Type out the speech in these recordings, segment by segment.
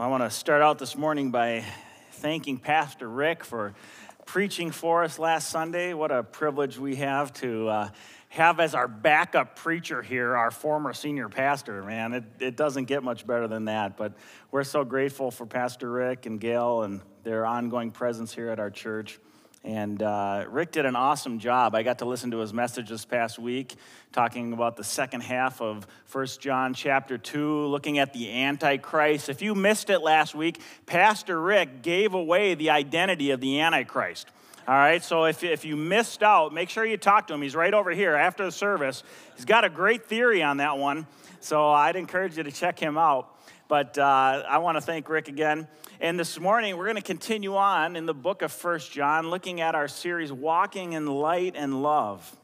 Well, I want to start out this morning by thanking Pastor Rick for preaching for us last Sunday. What a privilege we have to uh, have as our backup preacher here our former senior pastor, man. It, it doesn't get much better than that, but we're so grateful for Pastor Rick and Gail and their ongoing presence here at our church. And uh, Rick did an awesome job. I got to listen to his message this past week, talking about the second half of First John chapter 2, looking at the Antichrist. If you missed it last week, Pastor Rick gave away the identity of the Antichrist. All right, so if, if you missed out, make sure you talk to him. He's right over here after the service. He's got a great theory on that one, so I'd encourage you to check him out. But uh, I want to thank Rick again. And this morning, we're going to continue on in the book of First John, looking at our series, Walking in Light and Love.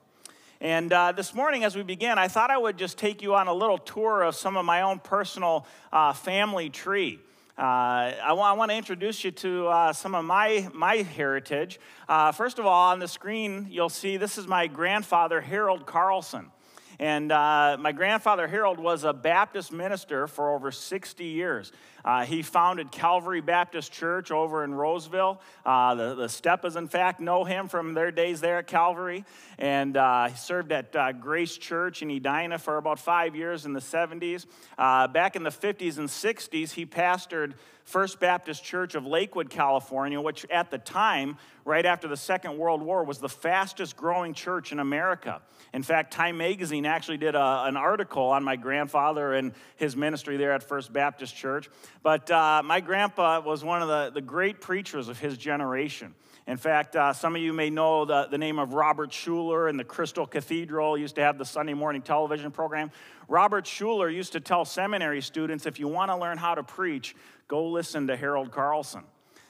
And uh, this morning, as we begin, I thought I would just take you on a little tour of some of my own personal uh, family tree. Uh, I, w- I want to introduce you to uh, some of my, my heritage. Uh, first of all, on the screen, you'll see this is my grandfather, Harold Carlson. And uh, my grandfather Harold was a Baptist minister for over 60 years. Uh, he founded Calvary Baptist Church over in Roseville. Uh, the, the Steppas, in fact, know him from their days there at Calvary. And uh, he served at uh, Grace Church in Edina for about five years in the 70s. Uh, back in the 50s and 60s, he pastored First Baptist Church of Lakewood, California, which at the time, right after the Second World War, was the fastest growing church in America. In fact, Time Magazine actually did a, an article on my grandfather and his ministry there at First Baptist Church. But uh, my grandpa was one of the, the great preachers of his generation. In fact, uh, some of you may know the, the name of Robert Schuller and the Crystal Cathedral used to have the Sunday morning television program. Robert Schuller used to tell seminary students if you want to learn how to preach, go listen to Harold Carlson.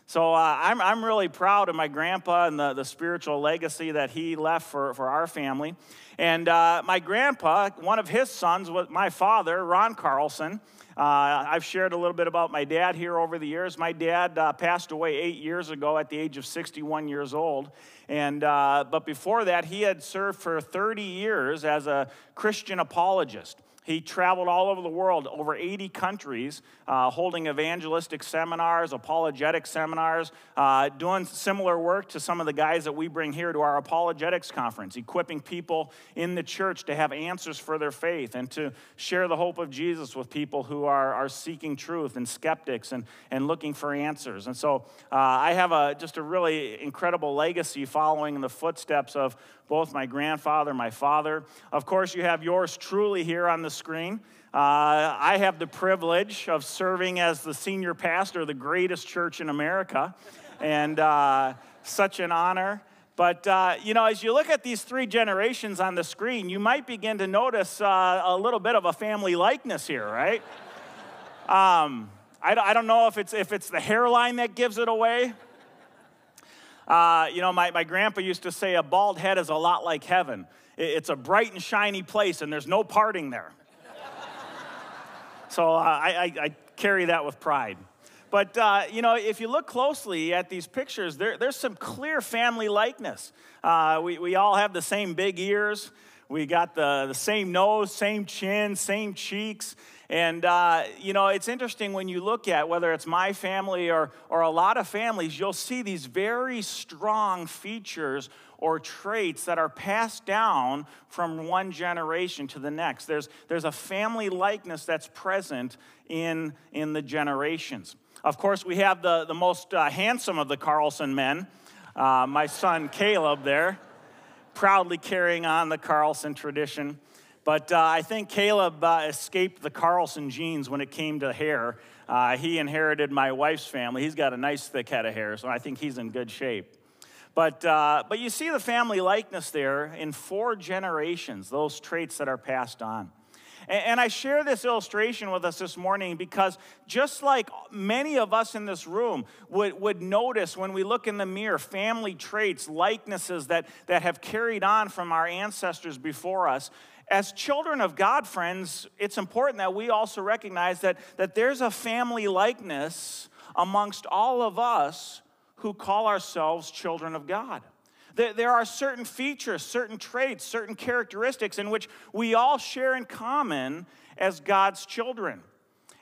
So uh, I'm, I'm really proud of my grandpa and the, the spiritual legacy that he left for, for our family. And uh, my grandpa, one of his sons was my father, Ron Carlson. Uh, I've shared a little bit about my dad here over the years. My dad uh, passed away eight years ago at the age of 61 years old. And, uh, but before that, he had served for 30 years as a Christian apologist. He traveled all over the world, over 80 countries, uh, holding evangelistic seminars, apologetic seminars, uh, doing similar work to some of the guys that we bring here to our apologetics conference, equipping people in the church to have answers for their faith and to share the hope of Jesus with people who are, are seeking truth and skeptics and, and looking for answers. And so uh, I have a, just a really incredible legacy following in the footsteps of both my grandfather, my father. Of course, you have yours truly here on the screen. Uh, I have the privilege of serving as the senior pastor of the greatest church in America, and uh, such an honor. But, uh, you know, as you look at these three generations on the screen, you might begin to notice uh, a little bit of a family likeness here, right? Um, I, I don't know if it's, if it's the hairline that gives it away. Uh, you know, my, my grandpa used to say a bald head is a lot like heaven. It's a bright and shiny place, and there's no parting there. so uh, I, I, I, carry that with pride. But, uh, you know, if you look closely at these pictures, there, there's some clear family likeness. Uh, we, we all have the same big ears. We got the, the same nose, same chin, same cheeks. And, uh, you know, it's interesting when you look at whether it's my family or, or a lot of families, you'll see these very strong features or traits that are passed down from one generation to the next. There's, there's a family likeness that's present in, in the generations. Of course, we have the, the most uh, handsome of the Carlson men, uh, my son Caleb there, proudly carrying on the Carlson tradition. But uh, I think Caleb uh, escaped the Carlson genes when it came to hair. Uh, he inherited my wife's family. He's got a nice thick head of hair, so I think he's in good shape. But, uh, but you see the family likeness there in four generations, those traits that are passed on. And, and I share this illustration with us this morning because just like many of us in this room would, would notice when we look in the mirror family traits, likenesses that, that have carried on from our ancestors before us, as children of God, friends, it's important that we also recognize that, that there's a family likeness amongst all of us who call ourselves children of God. There are certain features, certain traits, certain characteristics in which we all share in common as God's children.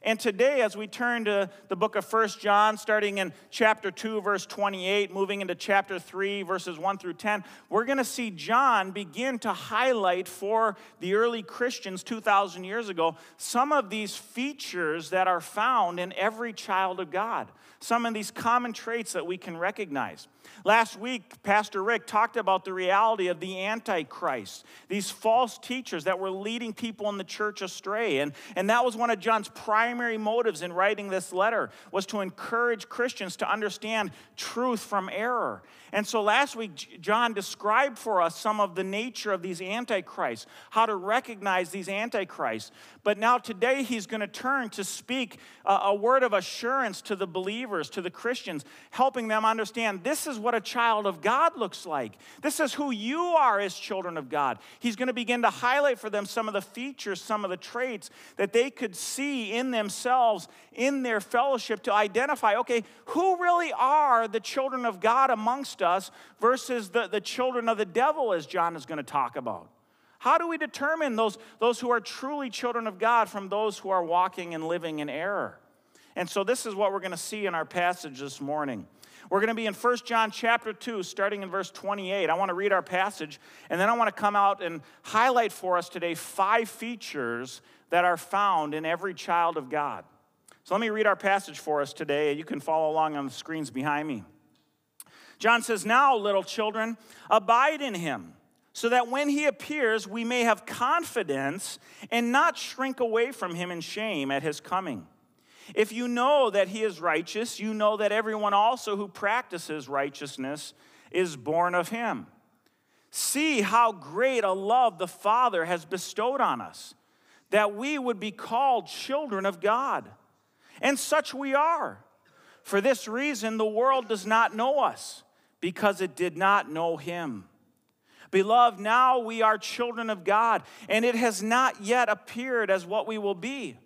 And today, as we turn to the book of First John, starting in chapter 2, verse 28, moving into chapter 3, verses 1 through 10, we're going to see John begin to highlight for the early Christians 2,000 years ago some of these features that are found in every child of God, some of these common traits that we can recognize. Last week, Pastor Rick talked about the reality of the Antichrist, these false teachers that were leading people in the church astray. And, and that was one of John's primary motives in writing this letter, was to encourage Christians to understand truth from error. And so last week, John described for us some of the nature of these antichrists, how to recognize these antichrists. But now today, he's going to turn to speak a, word of assurance to the believers, to the Christians, helping them understand this is what a child of God looks like. This is who you are as children of God. He's going to begin to highlight for them some of the features, some of the traits that they could see in themselves, in their fellowship, to identify okay, who really are the children of God amongst us versus the, the children of the devil, as John is going to talk about. How do we determine those, those who are truly children of God from those who are walking and living in error? And so this is what we're going to see in our passage this morning. We're going to be in 1 John chapter 2, starting in verse 28. I want to read our passage, and then I want to come out and highlight for us today five features that are found in every child of God. So let me read our passage for us today. You can follow along on the screens behind me. John says, Now, little children, abide in him, so that when he appears, we may have confidence and not shrink away from him in shame at his coming. If you know that he is righteous, you know that everyone also who practices righteousness is born of him. See how great a love the Father has bestowed on us, that we would be called children of God. And such we are. For this reason, the world does not know us, because it did not know him. Beloved, now we are children of God, and it has not yet appeared as what we will be.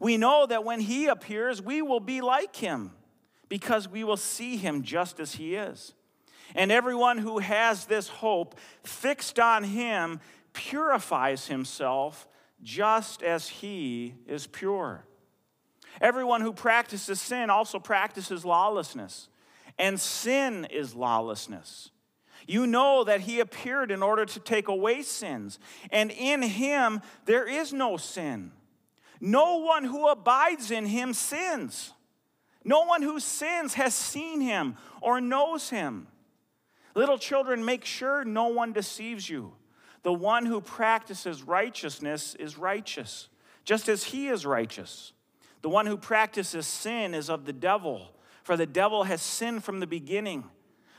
We know that when he appears, we will be like him because we will see him just as he is. And everyone who has this hope fixed on him purifies himself just as he is pure. Everyone who practices sin also practices lawlessness, and sin is lawlessness. You know that he appeared in order to take away sins, and in him there is no sin. No one who abides in him sins. No one who sins has seen him or knows him. Little children, make sure no one deceives you. The one who practices righteousness is righteous, just as he is righteous. The one who practices sin is of the devil, for the devil has sinned from the beginning.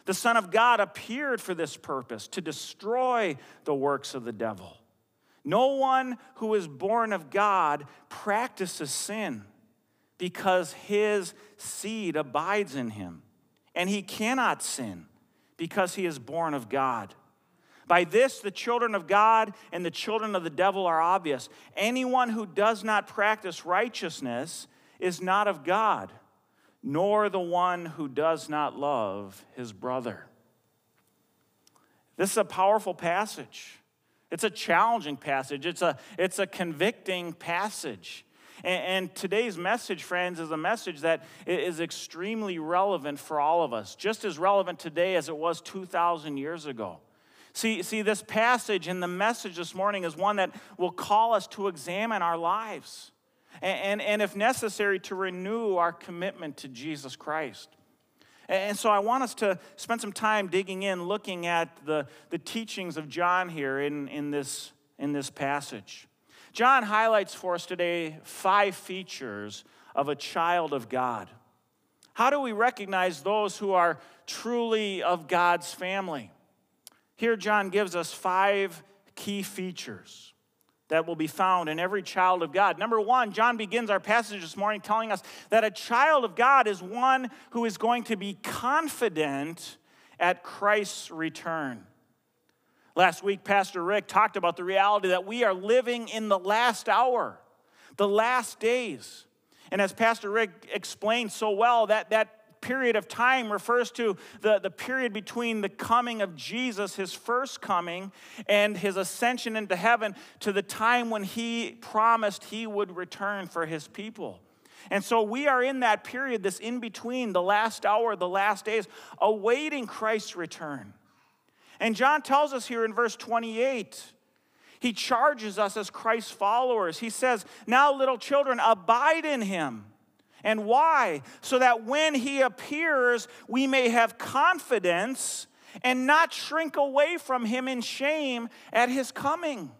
The Son of God appeared for this purpose, to destroy the works of the devil. No one who is born of God practices sin because his seed abides in him. And he cannot sin because he is born of God. By this, the children of God and the children of the devil are obvious. Anyone who does not practice righteousness is not of God, nor the one who does not love his brother. This is a powerful passage. It's a challenging passage, it's a, it's a convicting passage. And, and today's message, friends, is a message that is extremely relevant for all of us, just as relevant today as it was 2,000 years ago. See, see, this passage and the message this morning is one that will call us to examine our lives and, and, and if necessary, to renew our commitment to Jesus Christ. And so I want us to spend some time digging in, looking at the, the teachings of John here in, in, this, in this passage. John highlights for us today five features of a child of God. How do we recognize those who are truly of God's family? Here, John gives us five key features that will be found in every child of God. Number one, John begins our passage this morning telling us that a child of God is one who is going to be confident at Christ's return. Last week, Pastor Rick talked about the reality that we are living in the last hour, the last days. And as Pastor Rick explained so well, that, that period of time refers to the, the period between the coming of Jesus, his first coming, and his ascension into heaven to the time when he promised he would return for his people. And so we are in that period, this in between, the last hour, the last days, awaiting Christ's return. And John tells us here in verse 28, he charges us as Christ's followers. He says, Now, little children, abide in him. And why? So that when he appears, we may have confidence and not shrink away from him in shame at his coming.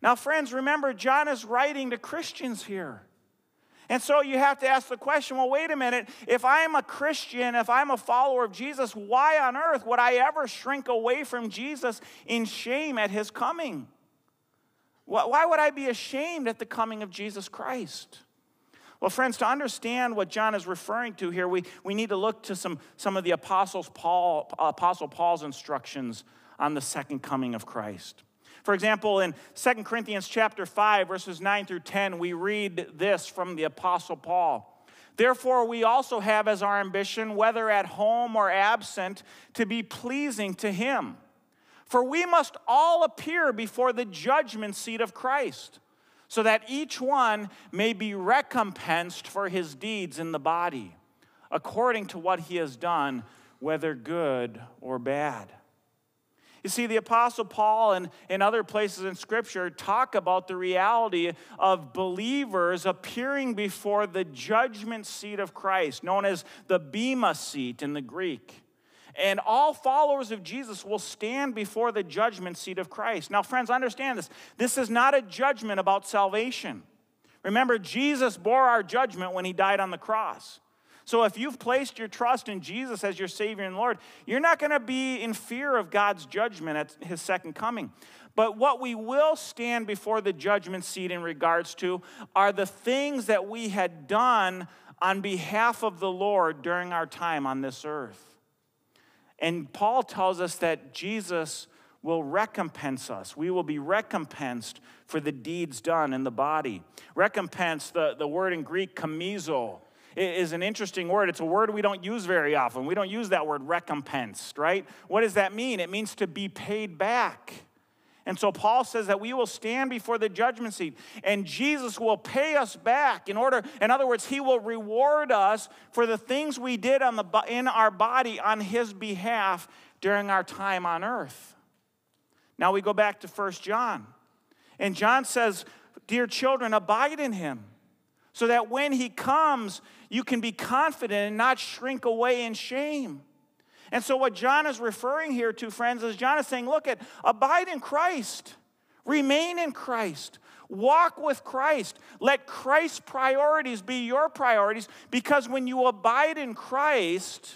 Now, friends, remember, John is writing to Christians here. And so you have to ask the question well, wait a minute. If I'm a Christian, if I'm a follower of Jesus, why on earth would I ever shrink away from Jesus in shame at his coming? Why would I be ashamed at the coming of Jesus Christ? Well, friends, to understand what John is referring to here, we, we need to look to some, some of the Apostles Paul, Apostle Paul's instructions on the second coming of Christ. For example, in 2 Corinthians chapter 5, verses 9 through 10, we read this from the Apostle Paul. Therefore, we also have as our ambition, whether at home or absent, to be pleasing to Him. For we must all appear before the judgment seat of Christ, so that each one may be recompensed for his deeds in the body, according to what he has done, whether good or bad. You see, the Apostle Paul and, in other places in Scripture talk about the reality of believers appearing before the judgment seat of Christ, known as the Bema seat in the Greek. And all followers of Jesus will stand before the judgment seat of Christ. Now, friends, understand this. This is not a judgment about salvation. Remember, Jesus bore our judgment when he died on the cross. So if you've placed your trust in Jesus as your Savior and Lord, you're not going to be in fear of God's judgment at his second coming. But what we will stand before the judgment seat in regards to are the things that we had done on behalf of the Lord during our time on this earth. And Paul tells us that Jesus will recompense us. We will be recompensed for the deeds done in the body. Recompense, the, the word in Greek, kamizo, is an interesting word. It's a word we don't use very often. We don't use that word recompensed, right? What does that mean? It means to be paid back. And so Paul says that we will stand before the judgment seat and Jesus will pay us back in order, in other words, he will reward us for the things we did on the, in our body on his behalf during our time on earth. Now we go back to First John. And John says, Dear children, abide in him so that when he comes, you can be confident and not shrink away in shame. And so, what John is referring here to, friends, is John is saying, look at abide in Christ, remain in Christ, walk with Christ. Let Christ's priorities be your priorities because when you abide in Christ,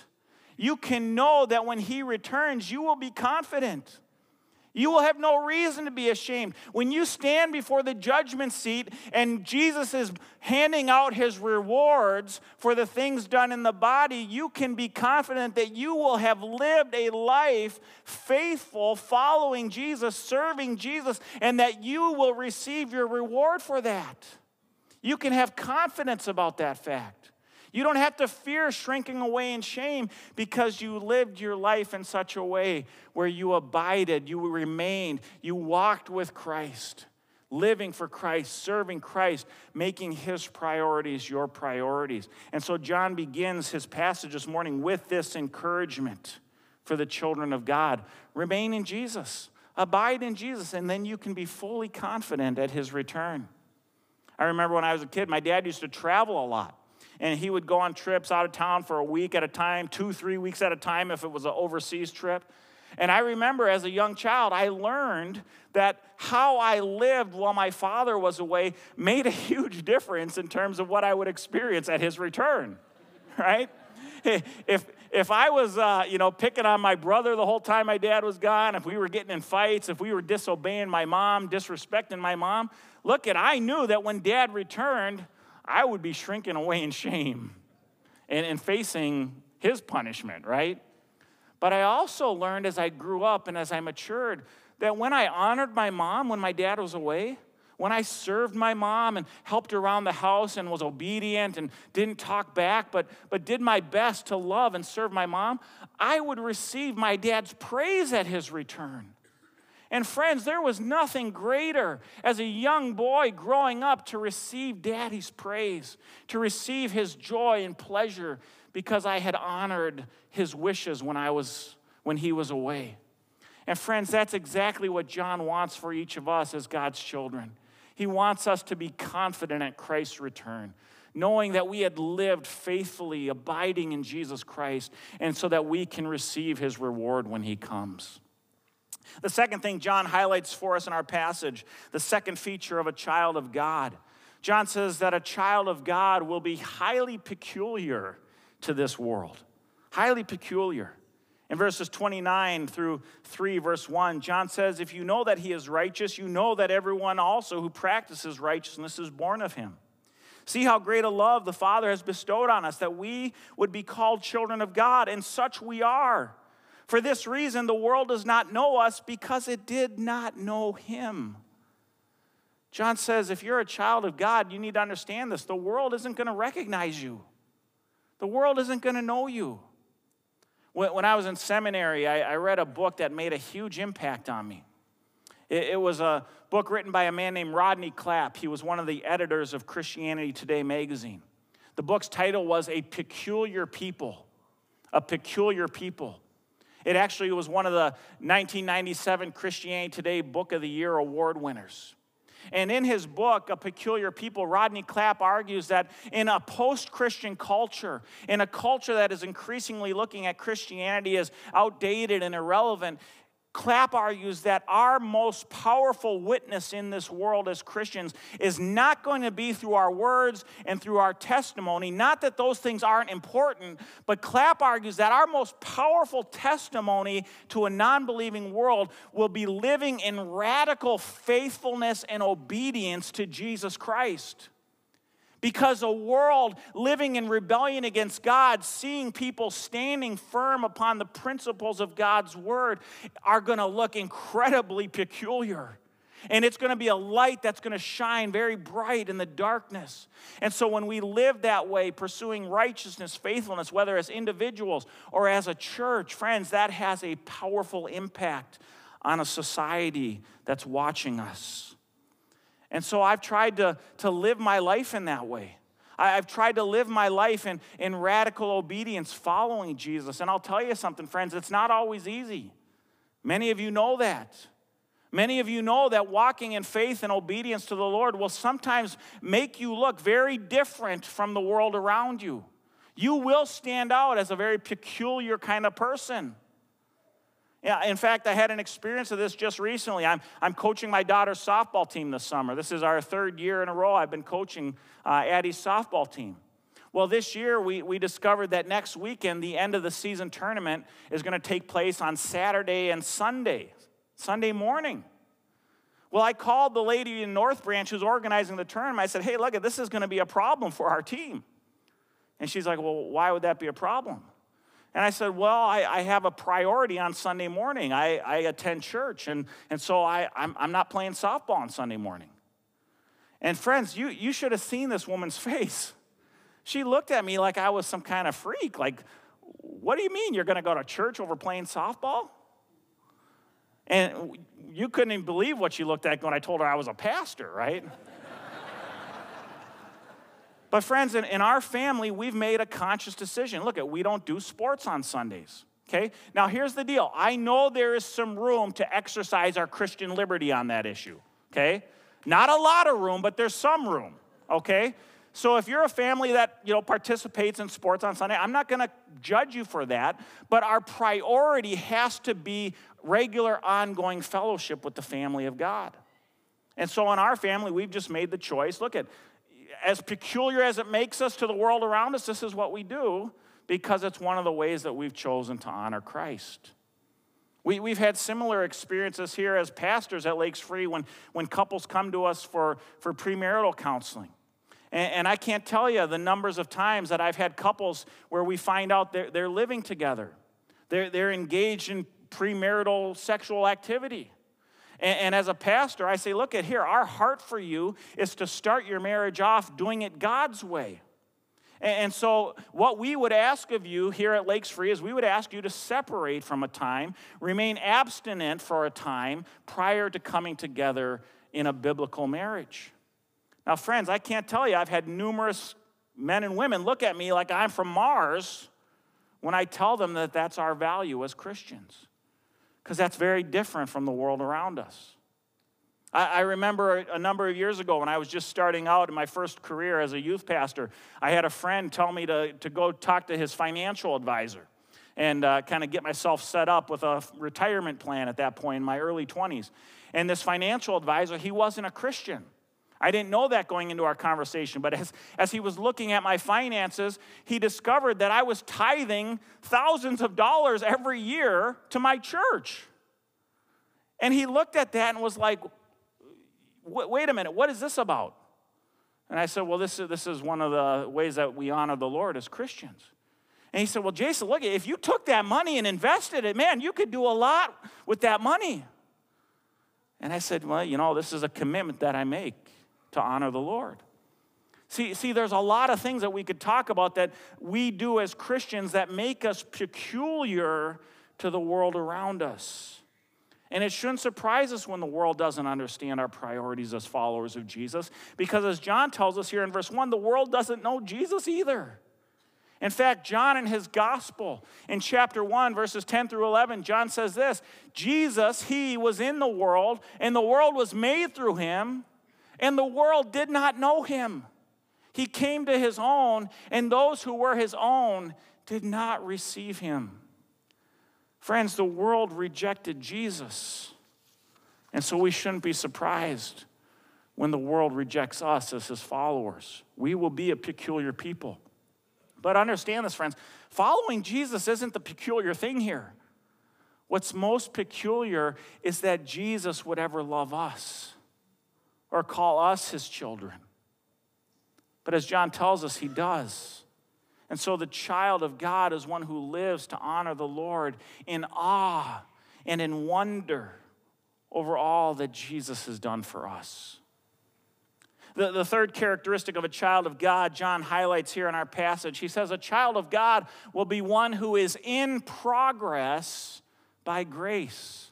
you can know that when he returns, you will be confident. You will have no reason to be ashamed. When you stand before the judgment seat and Jesus is handing out his rewards for the things done in the body, you can be confident that you will have lived a life faithful, following Jesus, serving Jesus, and that you will receive your reward for that. You can have confidence about that fact. You don't have to fear shrinking away in shame because you lived your life in such a way where you abided, you remained, you walked with Christ, living for Christ, serving Christ, making his priorities your priorities. And so John begins his passage this morning with this encouragement for the children of God remain in Jesus, abide in Jesus, and then you can be fully confident at his return. I remember when I was a kid, my dad used to travel a lot and he would go on trips out of town for a week at a time, two, three weeks at a time if it was an overseas trip. And I remember as a young child, I learned that how I lived while my father was away made a huge difference in terms of what I would experience at his return, right? If, if I was, uh, you know, picking on my brother the whole time my dad was gone, if we were getting in fights, if we were disobeying my mom, disrespecting my mom, look at, I knew that when dad returned, I would be shrinking away in shame and, and facing his punishment, right? But I also learned as I grew up and as I matured that when I honored my mom when my dad was away, when I served my mom and helped around the house and was obedient and didn't talk back, but, but did my best to love and serve my mom, I would receive my dad's praise at his return. And friends, there was nothing greater as a young boy growing up to receive daddy's praise, to receive his joy and pleasure because I had honored his wishes when I was when he was away. And friends, that's exactly what John wants for each of us as God's children. He wants us to be confident at Christ's return, knowing that we had lived faithfully, abiding in Jesus Christ, and so that we can receive his reward when he comes. The second thing John highlights for us in our passage, the second feature of a child of God. John says that a child of God will be highly peculiar to this world. Highly peculiar. In verses 29 through 3, verse 1, John says, If you know that he is righteous, you know that everyone also who practices righteousness is born of him. See how great a love the Father has bestowed on us, that we would be called children of God, and such we are. For this reason, the world does not know us because it did not know him. John says, if you're a child of God, you need to understand this. The world isn't going to recognize you, the world isn't going to know you. When I was in seminary, I read a book that made a huge impact on me. It was a book written by a man named Rodney Clapp. He was one of the editors of Christianity Today magazine. The book's title was A Peculiar People. A Peculiar People. It actually was one of the 1997 Christianity Today Book of the Year award winners. And in his book, A Peculiar People, Rodney Clapp argues that in a post Christian culture, in a culture that is increasingly looking at Christianity as outdated and irrelevant, Clapp argues that our most powerful witness in this world as Christians is not going to be through our words and through our testimony. Not that those things aren't important, but Clapp argues that our most powerful testimony to a non believing world will be living in radical faithfulness and obedience to Jesus Christ. Because a world living in rebellion against God, seeing people standing firm upon the principles of God's word, are going to look incredibly peculiar. And it's going to be a light that's going to shine very bright in the darkness. And so, when we live that way, pursuing righteousness, faithfulness, whether as individuals or as a church, friends, that has a powerful impact on a society that's watching us. And so I've tried to, to live my life in that way. I've tried to live my life in, in radical obedience, following Jesus. And I'll tell you something, friends, it's not always easy. Many of you know that. Many of you know that walking in faith and obedience to the Lord will sometimes make you look very different from the world around you. You will stand out as a very peculiar kind of person. In fact, I had an experience of this just recently. I'm, I'm coaching my daughter's softball team this summer. This is our third year in a row I've been coaching uh, Addie's softball team. Well, this year we, we discovered that next weekend, the end of the season tournament is going to take place on Saturday and Sunday, Sunday morning. Well, I called the lady in North Branch who's organizing the tournament. I said, hey, look, this is going to be a problem for our team. And she's like, well, why would that be a problem? And I said, Well, I, I, have a priority on Sunday morning. I, I attend church, and, and so I, I'm, I'm not playing softball on Sunday morning. And friends, you, you should have seen this woman's face. She looked at me like I was some kind of freak. Like, what do you mean you're going to go to church over playing softball? And you couldn't even believe what she looked at when I told her I was a pastor, right? But, friends, in, in our family, we've made a conscious decision. Look, at we don't do sports on Sundays. Okay? Now, here's the deal I know there is some room to exercise our Christian liberty on that issue. Okay? Not a lot of room, but there's some room. Okay? So if you're a family that, you know, participates in sports on Sunday, I'm not going to judge you for that, but our priority has to be regular ongoing fellowship with the family of God. And so in our family, we've just made the choice, look at as peculiar as it makes us to the world around us, this is what we do because it's one of the ways that we've chosen to honor Christ. We, we've had similar experiences here as pastors at Lakes Free when, when couples come to us for, for premarital counseling. And, and I can't tell you the numbers of times that I've had couples where we find out they're, they're living together, they're, they're engaged in premarital sexual activity. And, and, as a pastor, I say, look at here, our heart for you is to start your marriage off doing it God's way. And so, what we would ask of you here at Lakes Free is we would ask you to separate from a time, remain abstinent for a time prior to coming together in a biblical marriage. Now, friends, I can't tell you, I've had numerous men and women look at me like I'm from Mars when I tell them that that's our value as Christians, because that's very different from the world around us. I, remember a number of years ago when I was just starting out in my first career as a youth pastor, I had a friend tell me to, to go talk to his financial advisor and uh, kind of get myself set up with a retirement plan at that point in my early 20s. And this financial advisor, he wasn't a Christian. I didn't know that going into our conversation, but as, as he was looking at my finances, he discovered that I was tithing thousands of dollars every year to my church. And he looked at that and was like, wait a minute, what is this about? And I said, well, this is, this is one of the ways that we honor the Lord as Christians. And he said, well, Jason, look, if you took that money and invested it, man, you could do a lot with that money. And I said, well, you know, this is a commitment that I make to honor the Lord. See, see, there's a lot of things that we could talk about that we do as Christians that make us peculiar to the world around us. And it shouldn't surprise us when the world doesn't understand our priorities as followers of Jesus, because as John tells us here in verse 1, the world doesn't know Jesus either. In fact, John in his gospel, in chapter 1, verses 10 through 11, John says this Jesus, he was in the world, and the world was made through him, and the world did not know him. He came to his own, and those who were his own did not receive him. Friends, the world rejected Jesus. And so we shouldn't be surprised when the world rejects us as his followers. We will be a peculiar people. But understand this, friends following Jesus isn't the peculiar thing here. What's most peculiar is that Jesus would ever love us or call us his children. But as John tells us, he does. And so the child of God is one who lives to honor the Lord in awe and in wonder over all that Jesus has done for us. The, the third characteristic of a child of God, John highlights here in our passage. He says, A child of God will be one who is in progress by grace.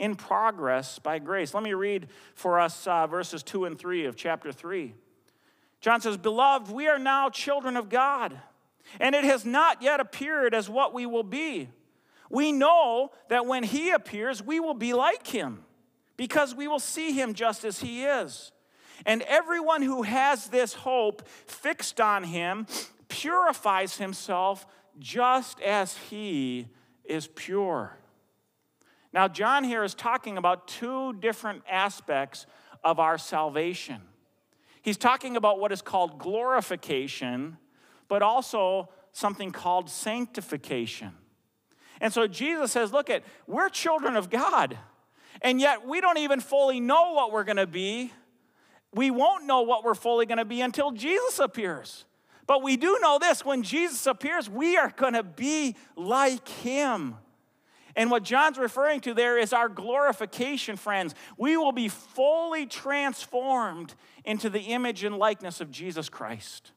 In progress by grace. Let me read for us uh, verses 2 and 3 of chapter 3. John says, Beloved, we are now children of God and it has not yet appeared as what we will be. We know that when he appears, we will be like him because we will see him just as he is. And everyone who has this hope fixed on him purifies himself just as he is pure. Now, John here is talking about two different aspects of our salvation. He's talking about what is called glorification but also something called sanctification. And so Jesus says, Look at, we're children of God, and yet we don't even fully know what we're gonna be. We won't know what we're fully gonna be until Jesus appears. But we do know this when Jesus appears, we are gonna be like him. And what John's referring to there is our glorification, friends. We will be fully transformed into the image and likeness of Jesus Christ.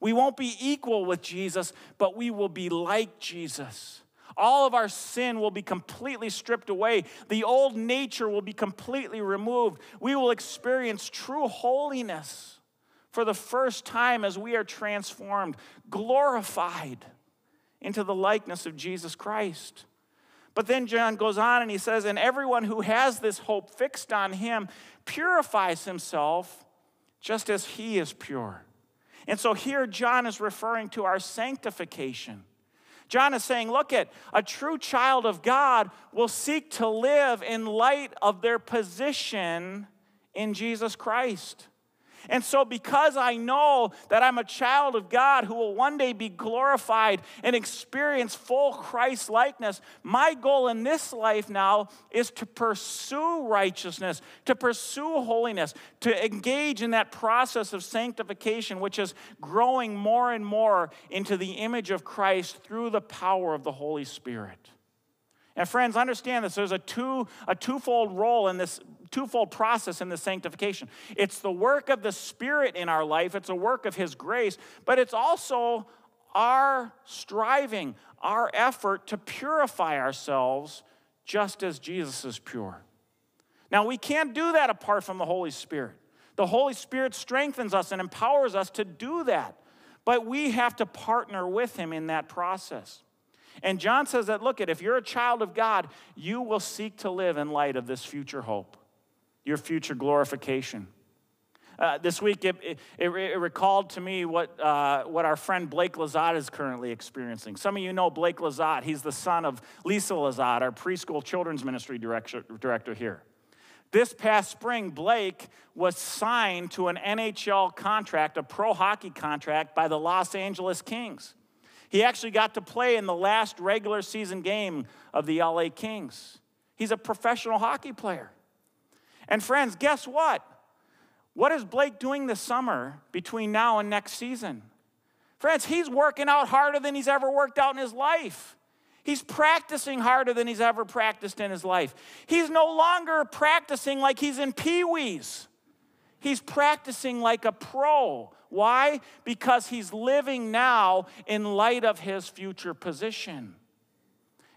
We won't be equal with Jesus, but we will be like Jesus. All of our sin will be completely stripped away. The old nature will be completely removed. We will experience true holiness for the first time as we are transformed, glorified into the likeness of Jesus Christ. But then John goes on and he says, And everyone who has this hope fixed on him purifies himself just as he is pure. And so here John is referring to our sanctification. John is saying, look at a true child of God will seek to live in light of their position in Jesus Christ. And so, because I know that I'm a child of God who will one day be glorified and experience full Christ likeness, my goal in this life now is to pursue righteousness, to pursue holiness, to engage in that process of sanctification, which is growing more and more into the image of Christ through the power of the Holy Spirit. And friends, understand this. There's a, two, a twofold role in this twofold process in the sanctification. It's the work of the Spirit in our life, it's a work of His grace, but it's also our striving, our effort to purify ourselves just as Jesus is pure. Now, we can't do that apart from the Holy Spirit. The Holy Spirit strengthens us and empowers us to do that, but we have to partner with Him in that process. And John says that, look, at if you're a child of God, you will seek to live in light of this future hope, your future glorification. Uh, this week, it, it, it, recalled to me what, uh, what our friend Blake Lizotte is currently experiencing. Some of you know Blake Lizotte. He's the son of Lisa Lizotte, our preschool children's ministry director, director here. This past spring, Blake was signed to an NHL contract, a pro hockey contract, by the Los Angeles Kings. He actually got to play in the last regular season game of the LA Kings. He's a professional hockey player. And friends, guess what? What is Blake doing this summer between now and next season? Friends, he's working out harder than he's ever worked out in his life. He's practicing harder than he's ever practiced in his life. He's no longer practicing like he's in Pee Wee's. He's practicing like a pro. Why? Because he's living now in light of his future position.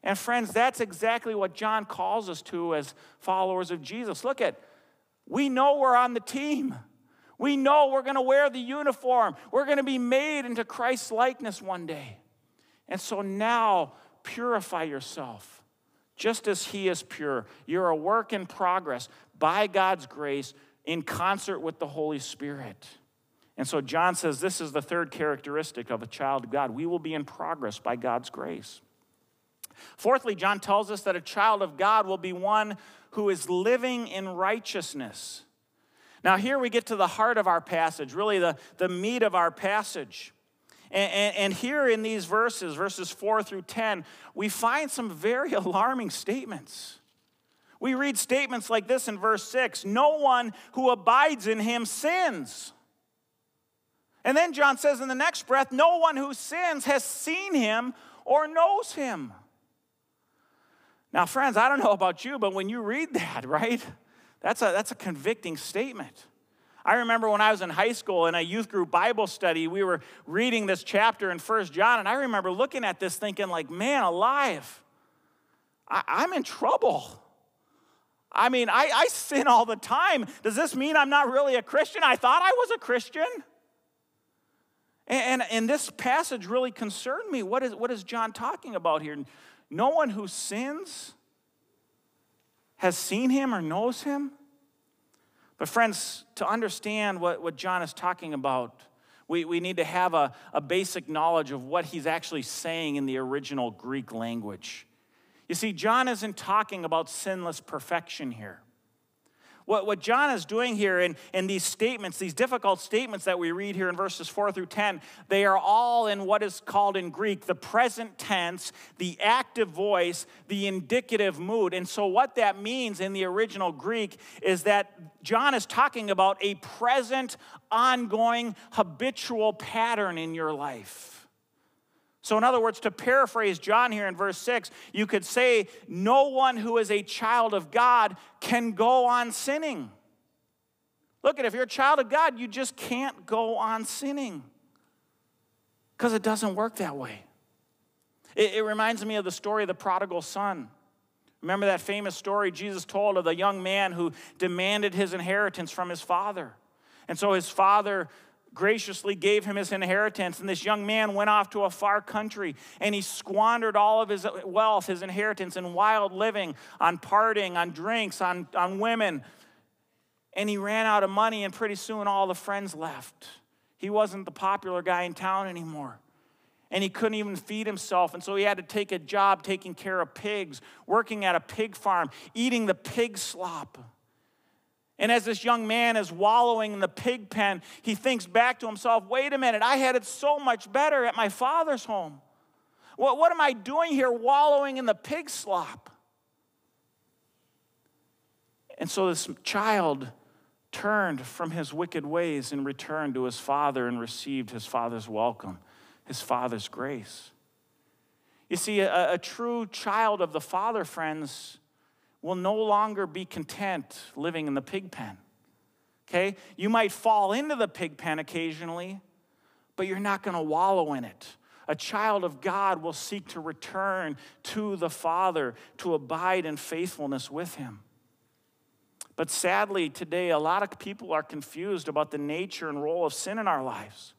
And friends, that's exactly what John calls us to as followers of Jesus. Look at we know we're on the team. We know we're going to wear the uniform. We're going to be made into Christ's likeness one day. And so now purify yourself just as He is pure. You're a work in progress by God's grace in concert with the Holy Spirit. And so John says this is the third characteristic of a child of God. We will be in progress by God's grace. Fourthly, John tells us that a child of God will be one who is living in righteousness. Now, here we get to the heart of our passage, really the, the meat of our passage. And, and, and, here in these verses, verses 4 through 10, we find some very alarming statements. We read statements like this in verse 6 No one who abides in him sins. And then John says in the next breath, No one who sins has seen him or knows him. Now, friends, I don't know about you, but when you read that, right, that's a, that's a convicting statement. I remember when I was in high school in a youth group Bible study, we were reading this chapter in First John, and I remember looking at this thinking, like, man, alive, I, am in trouble. I mean, I, I sin all the time. Does this mean I'm not really a Christian? I thought I was a Christian. And, and, and this passage really concerned me. What is, what is John talking about here? No one who sins has seen him or knows him. But, friends, to understand what, what John is talking about, we, we need to have a, a basic knowledge of what he's actually saying in the original Greek language. You see, John isn't talking about sinless perfection here. What, what John is doing here in, in these statements, these difficult statements that we read here in verses 4 through 10, they are all in what is called in Greek the present tense, the active voice, the indicative mood. And so, what that means in the original Greek is that John is talking about a present, ongoing, habitual pattern in your life. So, in other words, to paraphrase John here in verse 6, you could say, No one who is a child of God can go on sinning. Look at if you're a child of God, you just can't go on sinning because it doesn't work that way. It, it, reminds me of the story of the prodigal son. Remember that famous story Jesus told of the young man who demanded his inheritance from his father. And so his father graciously gave him his inheritance. And this young man went off to a far country and he squandered all of his wealth, his inheritance, in wild living, on partying, on drinks, on, on women. And he ran out of money, and pretty soon all the friends left. He wasn't the popular guy in town anymore. And he couldn't even feed himself. And so he had to take a job taking care of pigs, working at a pig farm, eating the pig slop. And as this young man is wallowing in the pig pen, he thinks back to himself wait a minute, I had it so much better at my father's home. What, what am I doing here wallowing in the pig slop? And so this child turned from his wicked ways and returned to his father and received his father's welcome, his father's grace. You see, a, a true child of the Father, friends, will no longer be content living in the pig pen. Okay? You might fall into the pig pen occasionally, but you're not going to wallow in it. A child of God will seek to return to the Father, to abide in faithfulness with Him. But sadly, today, a lot of people are confused about the nature and role of sin in our lives.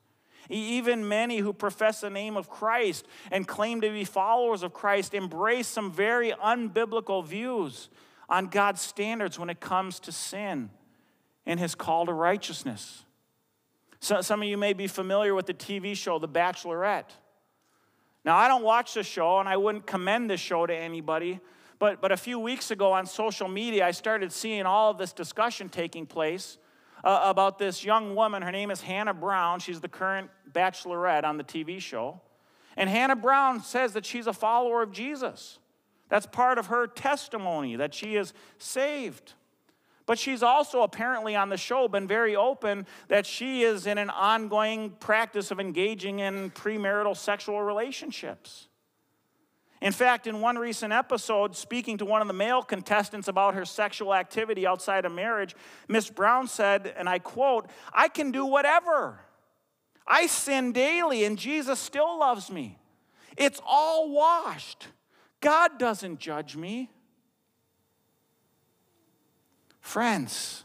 Even many who profess the name of Christ and claim to be followers of Christ embrace some very unbiblical views on God's standards when it comes to sin and his call to righteousness. So, some of you may be familiar with the TV show The Bachelorette. Now, I don't watch the show and I wouldn't commend the show to anybody, but, but a few weeks ago on social media, I started seeing all of this discussion taking place uh, about this young woman. Her name is Hannah Brown. She's the current bachelorette on the TV show. And Hannah Brown says that she's a follower of Jesus. That's part of her testimony that she is saved. But she's also apparently on the show been very open that she is in an ongoing practice of engaging in premarital sexual relationships. In fact, in one recent episode, speaking to one of the male contestants about her sexual activity outside of marriage, Miss Brown said, and I quote, I can do whatever. I sin daily, and Jesus still loves me. It's all washed. God doesn't judge me. Friends,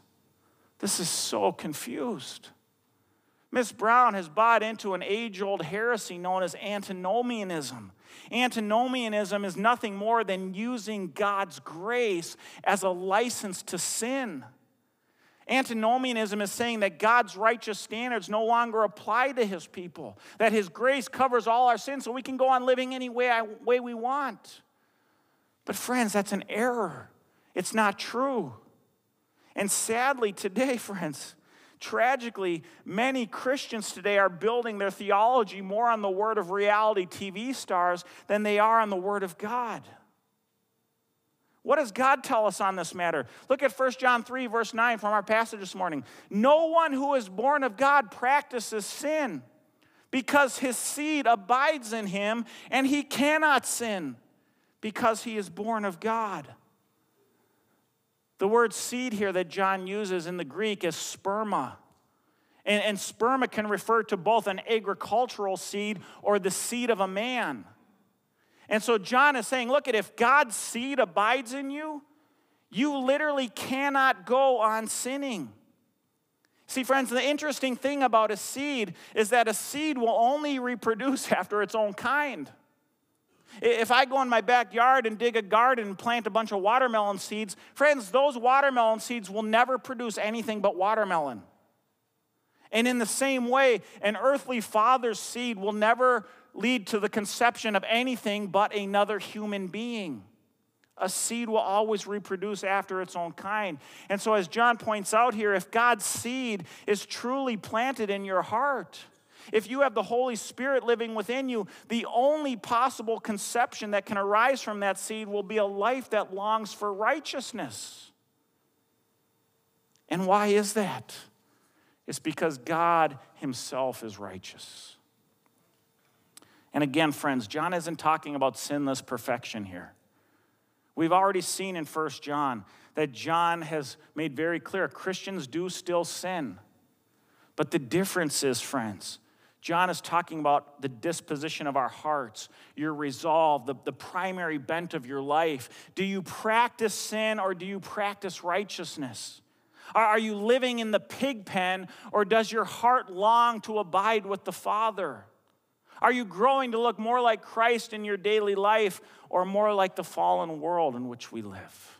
this is so confused. Miss Brown has bought into an age old heresy known as antinomianism. Antinomianism is nothing more than using God's grace as a license to sin. Antinomianism is saying that God's righteous standards no longer apply to his people, that his grace covers all our sins so we can go on living any way, way we want. But, friends, that's an error. It's not true. And sadly, today, friends, tragically, many Christians today are building their theology more on the word of reality TV stars than they are on the word of God. What does God tell us on this matter? Look at 1 John 3, verse 9 from our passage this morning. No one who is born of God practices sin because his seed abides in him and he cannot sin because he is born of God. The word seed here that John uses in the Greek is sperma. And, and sperma can refer to both an agricultural seed or the seed of a man. And so John is saying, look at if God's seed abides in you, you literally cannot go on sinning. See, friends, the interesting thing about a seed is that a seed will only reproduce after its own kind. If I go in my backyard and dig a garden and plant a bunch of watermelon seeds, friends, those watermelon seeds will never produce anything but watermelon. And in the same way, an earthly father's seed will never lead to the conception of anything but another human being. A seed will always reproduce after its own kind. And so, as John points out here, if God's seed is truly planted in your heart, if you have the Holy Spirit living within you, the only possible conception that can arise from that seed will be a life that longs for righteousness. And why is that? It's because God Himself is righteous. And again, friends, John isn't talking about sinless perfection here. We've already seen in 1 John that John has made very clear Christians do still sin. But the difference is, friends, John is talking about the disposition of our hearts, your resolve, the, the primary bent of your life. Do you practice sin or do you practice righteousness? Are you living in the pig pen or does your heart long to abide with the Father? Are you growing to look more like Christ in your daily life or more like the fallen world in which we live?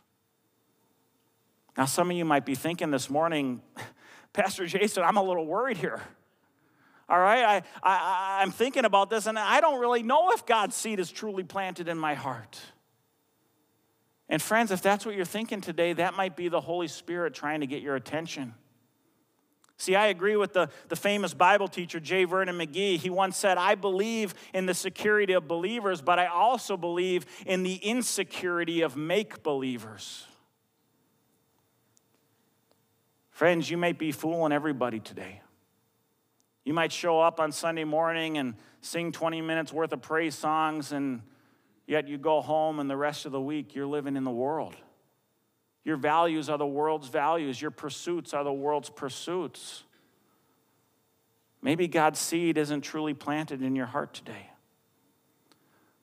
Now, some of you might be thinking this morning, Pastor Jason, I'm a little worried here. All right, I, I, I'm thinking about this and I don't really know if God's seed is truly planted in my heart. And friends, if that's what you're thinking today, that might be the Holy Spirit trying to get your attention. See, I agree with the, the famous Bible teacher, J. Vernon McGee. He once said, I believe in the security of believers, but I also believe in the insecurity of make believers. Friends, you may be fooling everybody today. You might show up on Sunday morning and sing 20 minutes worth of praise songs, and yet you go home and the rest of the week you're living in the world. Your values are the world's values, your pursuits are the world's pursuits. Maybe God's seed isn't truly planted in your heart today.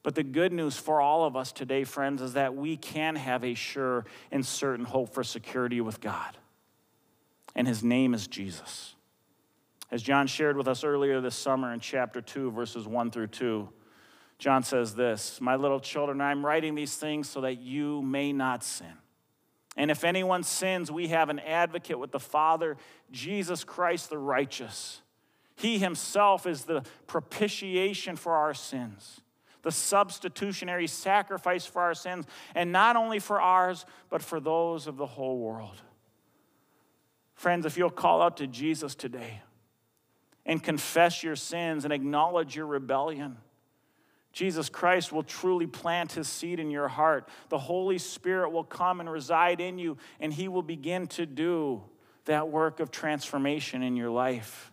But the good news for all of us today, friends, is that we can have a sure and certain hope for security with God. And his name is Jesus. As John shared with us earlier this summer in chapter 2, verses 1 through 2, John says this My little children, I'm writing these things so that you may not sin. And if anyone sins, we have an advocate with the Father, Jesus Christ the righteous. He himself is the propitiation for our sins, the substitutionary sacrifice for our sins, and not only for ours, but for those of the whole world. Friends, if you'll call out to Jesus today and confess your sins and acknowledge your rebellion, Jesus Christ will truly plant his seed in your heart. The Holy Spirit will come and reside in you, and he will begin to do that work of transformation in your life.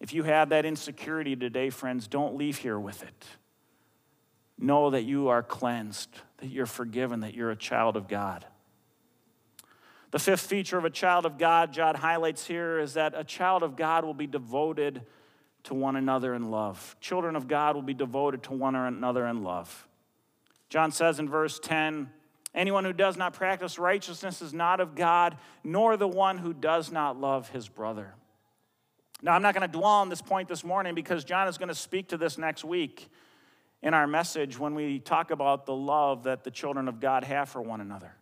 If you have that insecurity today, friends, don't leave here with it. Know that you are cleansed, that you're forgiven, that you're a child of God. The fifth feature of a child of God, John highlights here, is that a child of God will be devoted to one another in love. Children of God will be devoted to one another in love. John says in verse 10 Anyone who does not practice righteousness is not of God, nor the one who does not love his brother. Now, I'm not going to dwell on this point this morning because John is going to speak to this next week in our message when we talk about the love that the children of God have for one another.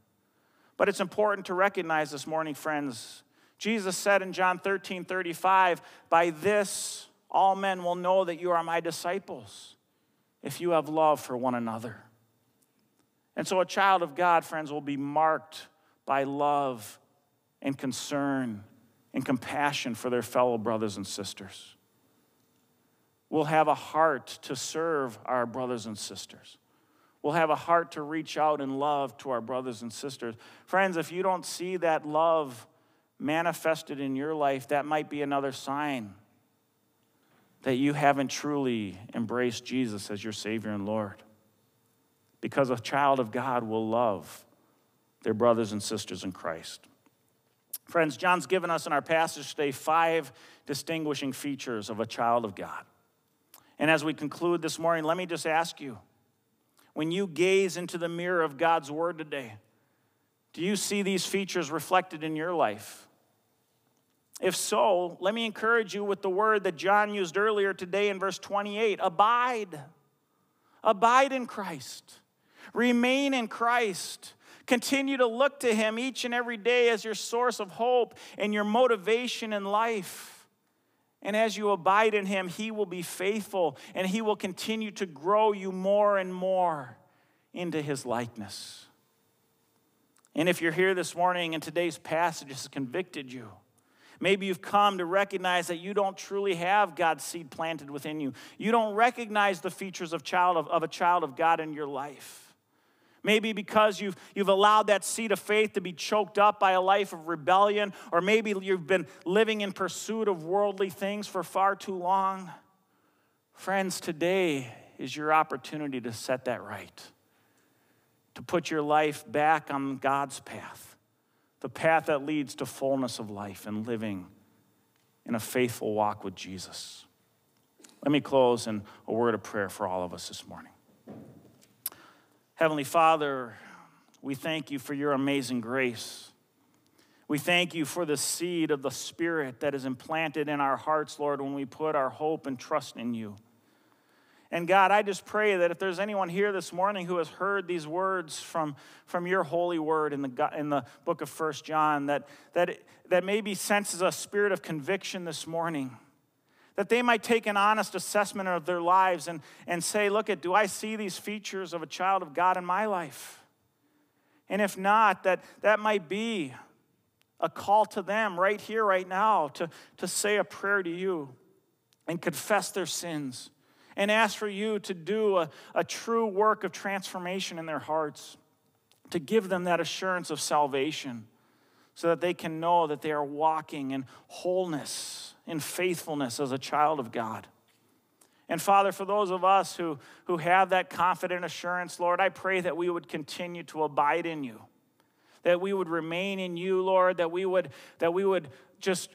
But it's important to recognize this morning, friends. Jesus said in John 13 35, By this all men will know that you are my disciples if you have love for one another. And so, a child of God, friends, will be marked by love and concern and compassion for their fellow brothers and sisters. We'll have a heart to serve our brothers and sisters. We'll have a heart to reach out in love to our brothers and sisters. Friends, if you don't see that love manifested in your life, that might be another sign that you haven't truly embraced Jesus as your Savior and Lord. Because a child of God will love their brothers and sisters in Christ. Friends, John's given us in our passage today five distinguishing features of a child of God. And as we conclude this morning, let me just ask you when you gaze into the mirror of God's Word today, do you see these features reflected in your life? If so, let me encourage you with the word that John used earlier today in verse 28 abide. Abide in Christ. Remain in Christ. Continue to look to Him each and every day as your source of hope and your motivation in life. And as you abide in Him, He will be faithful and He will continue to grow you more and more into His likeness. And if you're here this morning and today's passage has convicted you, Maybe you've come to recognize that you don't truly have God's seed planted within you. You don't recognize the features of, child of, of a child of God in your life. Maybe because you've, you've allowed that seed of faith to be choked up by a life of rebellion, or maybe you've been living in pursuit of worldly things for far too long. Friends, today is your opportunity to set that right, to put your life back on God's path, the path that leads to fullness of life and living in a faithful walk with Jesus. Let me close in a word of prayer for all of us this morning. Heavenly Father, we thank you for your amazing grace. We thank you for the seed of the Spirit that is implanted in our hearts, Lord, when we put our hope and trust in you. And God, I just pray that if there's anyone here this morning who has heard these words from, from your holy word in the, in the book of First John, that, that, that maybe senses a spirit of conviction this morning that they might take an honest assessment of their lives and, and say, Look, at, do I see these features of a child of God in my life? And if not, that that might be a call to them right here, right now, to, to say a prayer to you and confess their sins and ask for you to do a, a true work of transformation in their hearts, to give them that assurance of salvation so that they can know that they are walking in wholeness in faithfulness as a child of God. And Father, for those of us who, who have that confident assurance, Lord, I pray that we would continue to abide in you, that we would remain in you, Lord, that we would, that we would just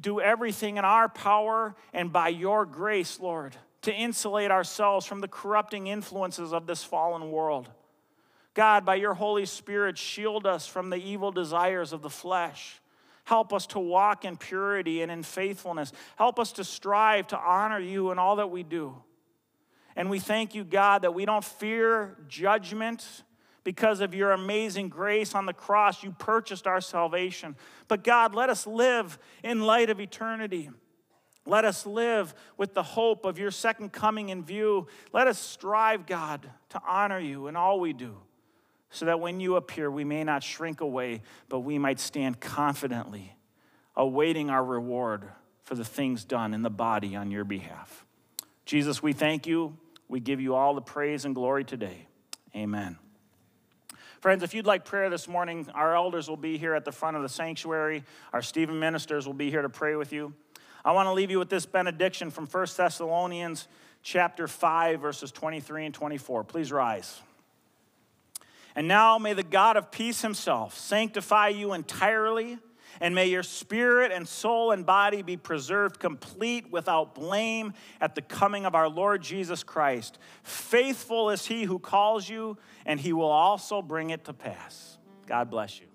do everything in our power and by your grace, Lord, to insulate ourselves from the corrupting influences of this fallen world. God, by your Holy Spirit, shield us from the evil desires of the flesh. Help us to walk in purity and in faithfulness. Help us to strive to honor you in all that we do. And we thank you, God, that we don't fear judgment because of your amazing grace on the cross. You purchased our salvation. But God, let us live in light of eternity. Let us live with the hope of your second coming in view. Let us strive, God, to honor you in all we do, so that when you appear, we may not shrink away, but we might stand confidently, awaiting our reward for the things done in the body on your behalf. Jesus, we thank you. We give you all the praise and glory today. Amen. Friends, if you'd like prayer this morning, our elders will be here at the front of the sanctuary. Our Stephen ministers will be here to pray with you. I want to leave you with this benediction from 1 Thessalonians chapter 5 verses 23 and 24. Please rise. And now may the God of peace himself sanctify you entirely, and may your spirit and soul and body be preserved complete without blame at the coming of our Lord Jesus Christ. Faithful is he who calls you, and he will also bring it to pass. God bless you.